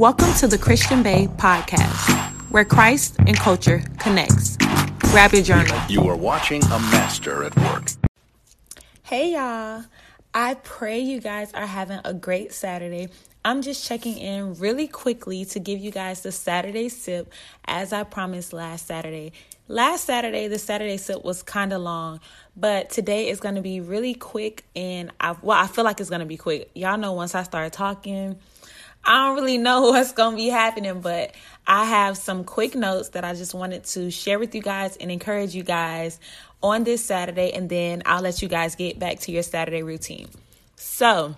Welcome to the Christian Bae podcast, where Christ and culture connects. Grab your journal. You are watching a master at work. Hey y'all. I pray you guys are having a great Saturday. I'm just checking in really quickly to give you guys the Saturday sip as I promised last Saturday. Last Saturday, the Saturday sip was kind of long, but today is going to be really quick and I well, I feel like it's going to be quick. Y'all know once I start talking, I don't really know what's going to be happening, but I have some quick notes that I just wanted to share with you guys and encourage you guys on this Saturday, and then I'll let you guys get back to your Saturday routine. So,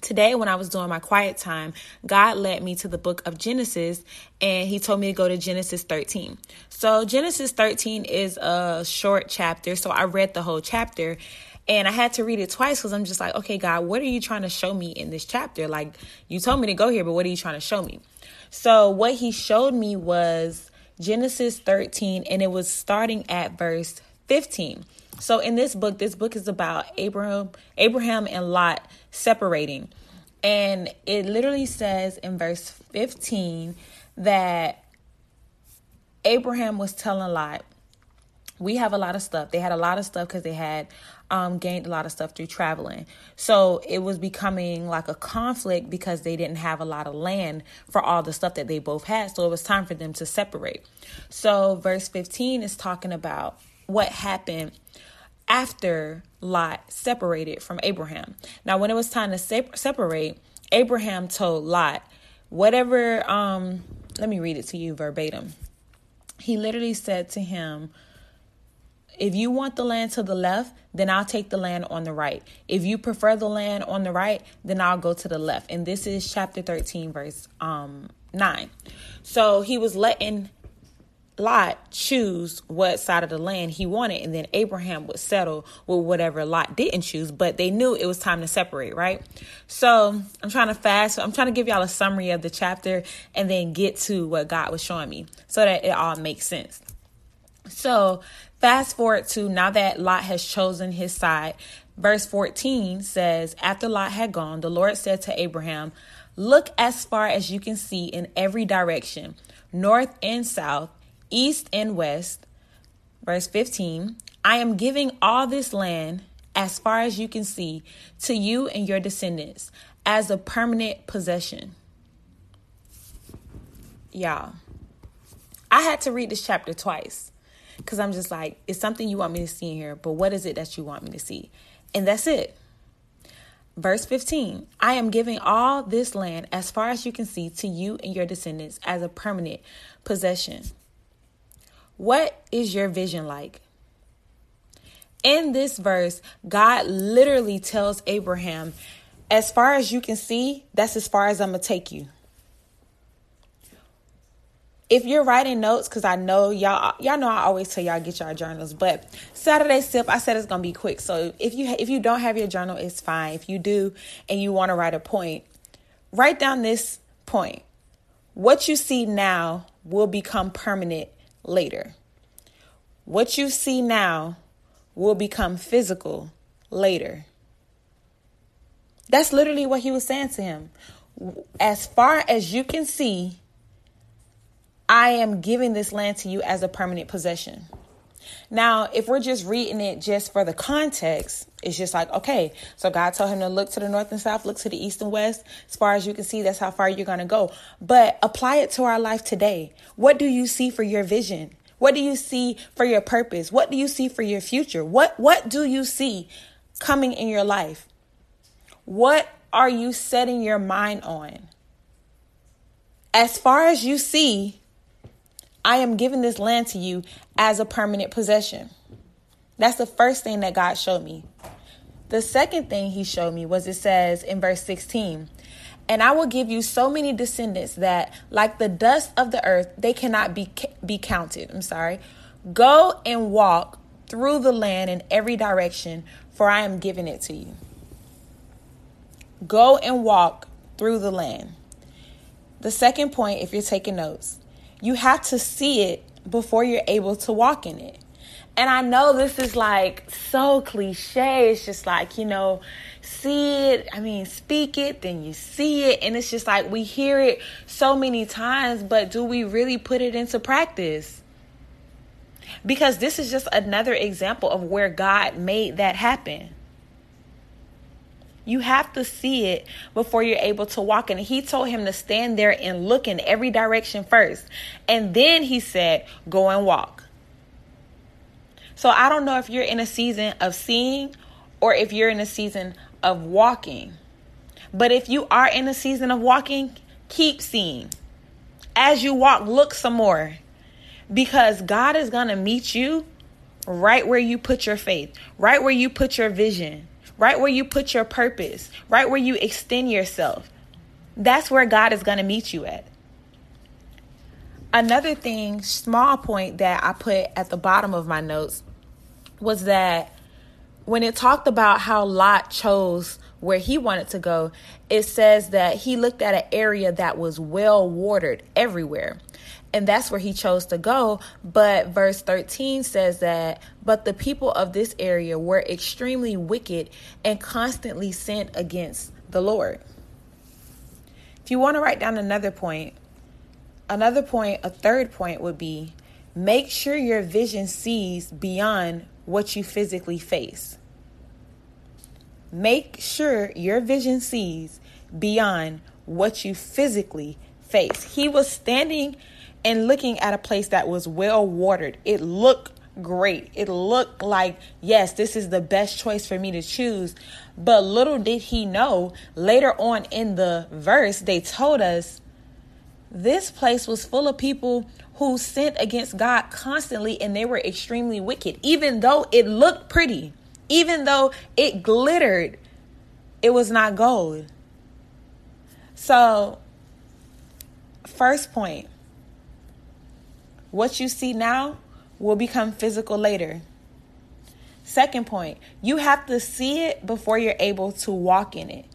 today when I was doing my quiet time, God led me to the book of Genesis and he told me to go to Genesis 13. So Genesis 13 is a short chapter, so I read the whole chapter and I had to read it twice cuz I'm just like, "Okay, God, what are you trying to show me in this chapter? Like you told me to go here, but what are you trying to show me?" So what he showed me was Genesis 13 and it was starting at verse 15. So in this book, this book is about Abraham, Abraham and Lot separating. And it literally says in verse 15 that Abraham was telling Lot, we have a lot of stuff. They had a lot of stuff because they had um, gained a lot of stuff through traveling. So it was becoming like a conflict because they didn't have a lot of land for all the stuff that they both had. So it was time for them to separate. So verse 15 is talking about what happened after Lot separated from Abraham. Now, when it was time to separate, Abraham told Lot, whatever, um, let me read it to you verbatim. He literally said to him, if you want the land to the left, then I'll take the land on the right. If you prefer the land on the right, then I'll go to the left. And this is chapter 13, verse um, 9. So he was letting Lot choose what side of the land he wanted, and then Abraham would settle with whatever Lot didn't choose, but they knew it was time to separate, right? So I'm trying to fast, I'm trying to give y'all a summary of the chapter and then get to what God was showing me so that it all makes sense. So fast forward to now that Lot has chosen his side, verse 14 says, After Lot had gone, the Lord said to Abraham, Look as far as you can see in every direction, north and south east and west. Verse 15 I am giving all this land, as far as you can see, to you and your descendants as a permanent possession. Y'all, I had to read this chapter twice because I'm just like, it's something you want me to see in here, but what is it that you want me to see? And that's it. Verse 15 I am giving all this land, as far as you can see, to you and your descendants as a permanent possession. What is your vision like? In this verse, God literally tells Abraham, as far as you can see, that's as far as I'm going to take you. If you're writing notes, because I know y'all, y'all know I always tell y'all get y'all journals, but Saturday sip, I said it's gonna be quick. So if you if you don't have your journal, it's fine. If you do and you want to write a point, write down this point. What you see now will become permanent later. What you see now will become physical later. That's literally what he was saying to him. As far as you can see, I am giving this land to you as a permanent possession. Now, if we're just reading it just for the context, it's just like, okay, so God told him to look to the north and south, look to the east and west. As far as you can see, that's how far you're going to go. But apply it to our life today. What do you see for your vision? What do you see for your purpose? What do you see for your future? What what do you see coming in your life? What are you setting your mind on? As far as you see, I am giving this land to you as a permanent possession. That's the first thing that God showed me. The second thing he showed me was it says in verse 16, and I will give you so many descendants that, like the dust of the earth, they cannot be, be counted. I'm sorry. Go and walk through the land in every direction, for I am giving it to you. Go and walk through the land. The second point, if you're taking notes, you have to see it before you're able to walk in it. And I know this is like so cliche. It's just like, you know, see it, I mean, speak it, then you see it. And it's just like we hear it so many times, but do we really put it into practice? Because this is just another example of where God made that happen. You have to see it before you're able to walk. And he told him to stand there and look in every direction first. And then he said, Go and walk. So I don't know if you're in a season of seeing or if you're in a season of walking. But if you are in a season of walking, keep seeing. As you walk, look some more. Because God is going to meet you right where you put your faith, right where you put your vision right where you put your purpose, right where you extend yourself. That's where God is going to meet you at. Another thing, small point that I put at the bottom of my notes was that when it talked about how Lot chose where he wanted to go, it says that he looked at an area that was well watered everywhere and that's where he chose to go. But verse 13 says that, but the people of this area were extremely wicked and constantly sinned against the Lord. If you want to write down another point, another point, a third point would be make sure your vision sees beyond what you physically face. Make sure your vision sees beyond what you physically face. He was standing and looking at a place that was well watered. It looked great. It looked like, yes, this is the best choice for me to choose. But little did he know, later on in the verse, they told us this place was full of people who sinned against God constantly and they were extremely wicked. Even though it looked pretty, even though it glittered, it was not gold. So, first point what you see now will become physical later. Second point, you have to see it before you're able to walk in it.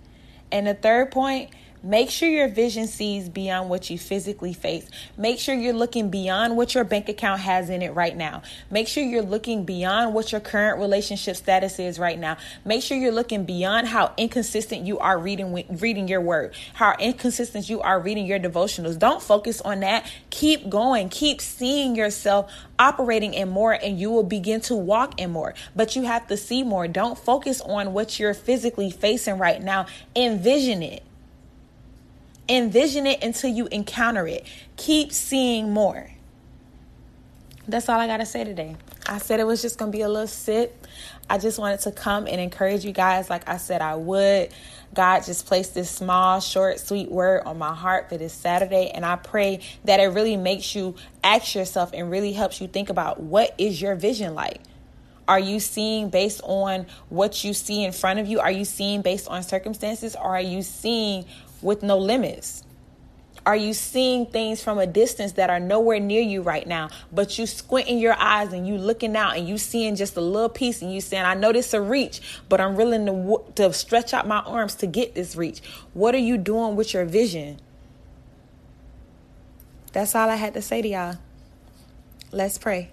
And the third point, Make sure your vision sees beyond what you physically face. Make sure you're looking beyond what your bank account has in it right now. Make sure you're looking beyond what your current relationship status is right now. Make sure you're looking beyond how inconsistent you are reading reading your word, how inconsistent you are reading your devotionals. Don't focus on that. Keep going. Keep seeing yourself operating in more and you will begin to walk in more. But you have to see more. Don't focus on what you're physically facing right now. Envision it. Envision it until you encounter it. Keep seeing more. That's all I got to say today. I said it was just going to be a little sip. I just wanted to come and encourage you guys like I said I would. God just placed this small, short, sweet word on my heart for this Saturday. And I pray that it really makes you ask yourself and really helps you think about what is your vision like? Are you seeing based on what you see in front of you? Are you seeing based on circumstances? Or are you seeing with no limits? Are you seeing things from a distance that are nowhere near you right now, but you squinting your eyes and you looking out and you seeing just a little piece and you saying, I know this a reach, but I'm willing to, to stretch out my arms to get this reach. What are you doing with your vision? That's all I had to say to y'all. Let's pray.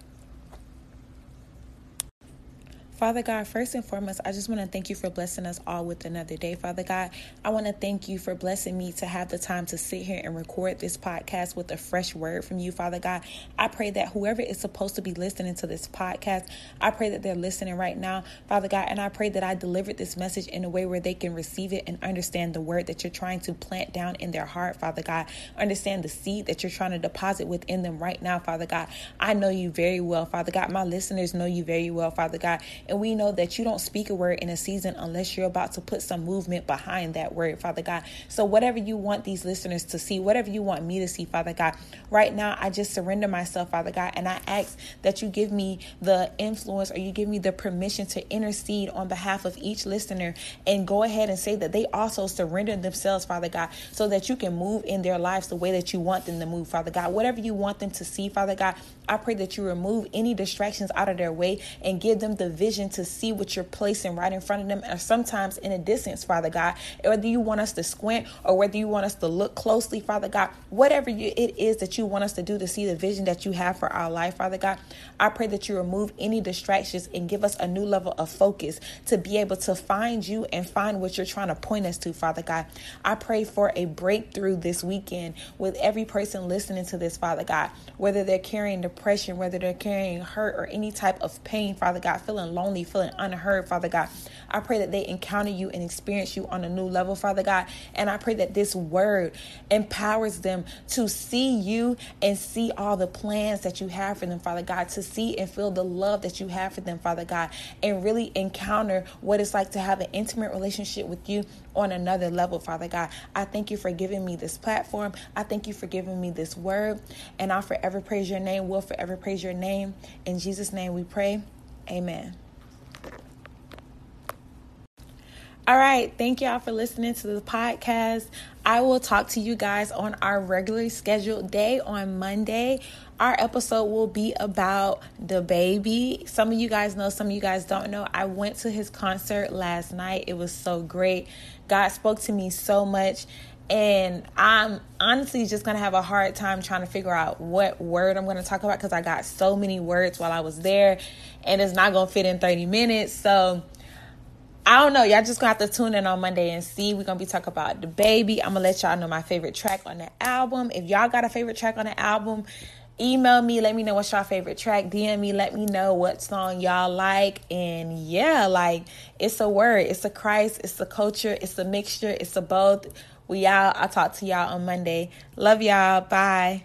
Father God, first and foremost, I just want to thank you for blessing us all with another day. Father God, I want to thank you for blessing me to have the time to sit here and record this podcast with a fresh word from you, Father God. I pray that whoever is supposed to be listening to this podcast, I pray that they're listening right now, Father God, and I pray that I delivered this message in a way where they can receive it and understand the word that you're trying to plant down in their heart, Father God. Understand the seed that you're trying to deposit within them right now, Father God. I know you very well, Father God. My listeners know you very well, Father God. And we know that you don't speak a word in a season unless you're about to put some movement behind that word, Father God. So, whatever you want these listeners to see, whatever you want me to see, Father God, right now, I just surrender myself, Father God, and I ask that you give me the influence or you give me the permission to intercede on behalf of each listener and go ahead and say that they also surrender themselves, Father God, so that you can move in their lives the way that you want them to move, Father God. Whatever you want them to see, Father God, I pray that you remove any distractions out of their way and give them the vision vision to see what you're placing right in front of them, or sometimes in a distance, Father God. Whether you want us to squint or whether you want us to look closely, Father God, whatever you, it is that you want us to do to see the vision that you have for our life, Father God, I pray that you remove any distractions and give us a new level of focus to be able to find you and find what you're trying to point us to, Father God. I pray for a breakthrough this weekend with every person listening to this, Father God, whether they're carrying depression, whether they're carrying hurt or any type of pain, Father God, feeling lonely, feeling unheard, Father God. I pray that they encounter you and experience you on a new level, Father God. And I pray that this word empowers them to see you and see all the plans that you have for them, Father God, to see and feel the love that you have for them, Father God, and really encounter what it's like to have an intimate relationship with you on another level, Father God. I thank you for giving me this platform. I thank you for giving me this word. And I'll forever praise your name. We'll forever praise your name. In Jesus' name we pray. Amen. All right. Thank y'all for listening to the podcast. I will talk to you guys on our regularly scheduled day on Monday. Our episode will be about the baby. Some of you guys know, some of you guys don't know. I went to his concert last night. It was so great. God spoke to me so much. And I'm honestly just to have a hard time trying to figure out what word I'm to talk about because I got so many words while I was there and it's not to fit in 30 minutes. So, I don't know. Y'all just gonna have to tune in on Monday and see. We're gonna be talking about the baby. I'm gonna let y'all know my favorite track on the album. If y'all got a favorite track on the album, email me. Let me know what's your favorite track. DM me. Let me know what song y'all like. And yeah, like it's a word. It's a Christ. It's a culture. It's a mixture. It's a both. We out. I'll talk to y'all on Monday. Love y'all. Bye.